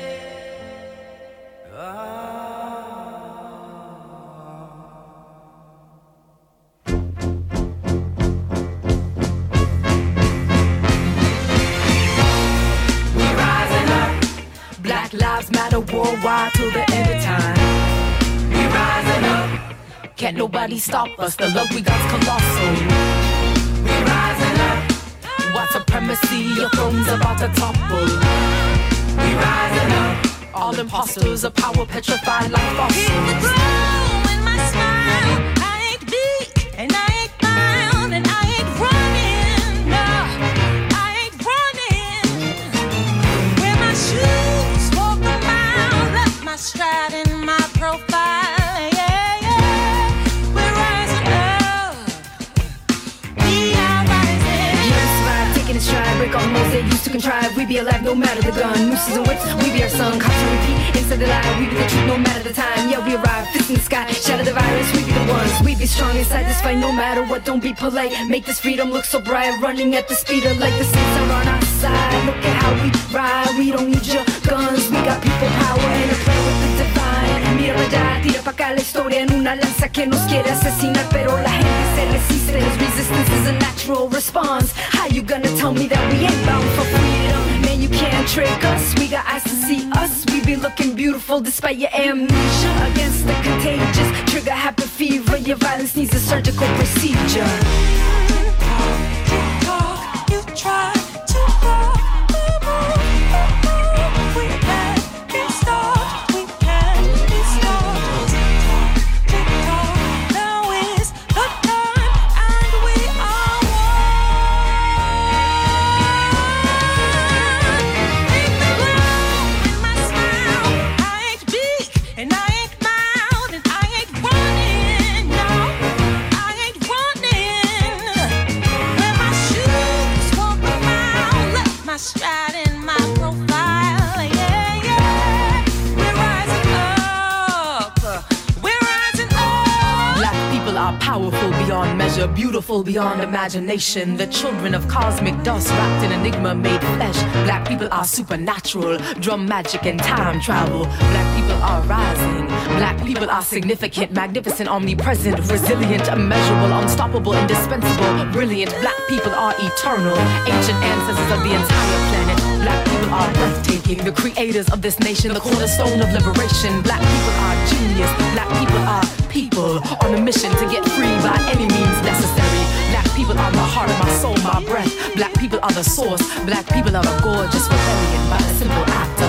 Black lives matter worldwide till the end of time. We rising up. Can't nobody stop us. The love we got's colossal. We rising up. White supremacy, your throne's about to topple. We rising up. All imposters of power petrified like fossils. Keep the glow in my smile. I ain't beat and I to contrive. We be alive no matter the gun. Nooses and whips, we be our son. Cops on repeat, inside the lie. We be the truth no matter the time. Yeah, we arrive, fist in the sky, shatter the virus. We be the ones. We be strong inside this fight no matter what. Don't be polite. Make this freedom look so bright. Running at the speed of light. The saints are on our side. Look at how we ride. We don't need your guns. We got people power and a plan with the divine. Para allá, tira pa' acá la historia en una lanza que nos quiere asesinar, pero la gente se resiste. Resistance is a natural response. How you gonna tell me that we ain't bound for freedom? Man, you can't trick us. We got eyes to see us. We be looking beautiful despite your amnesia. Against the contagious, trigger happy fever. Your violence needs a surgical procedure. Beautiful beyond imagination. The children of cosmic dust wrapped in enigma made flesh. Black people are supernatural, drum magic and time travel. Black people are rising. Black people are significant, magnificent, omnipresent, resilient, immeasurable, unstoppable, indispensable, brilliant. Black people are eternal, ancient ancestors of the entire planet. Black people are breathtaking, the creators of this nation, the cornerstone of liberation. Black people are genius. Black people are people on a mission to get free by any means necessary. Black people are my heart, my soul, my breath. Black people are the source. Black people are a gorgeous rebellion by a simple act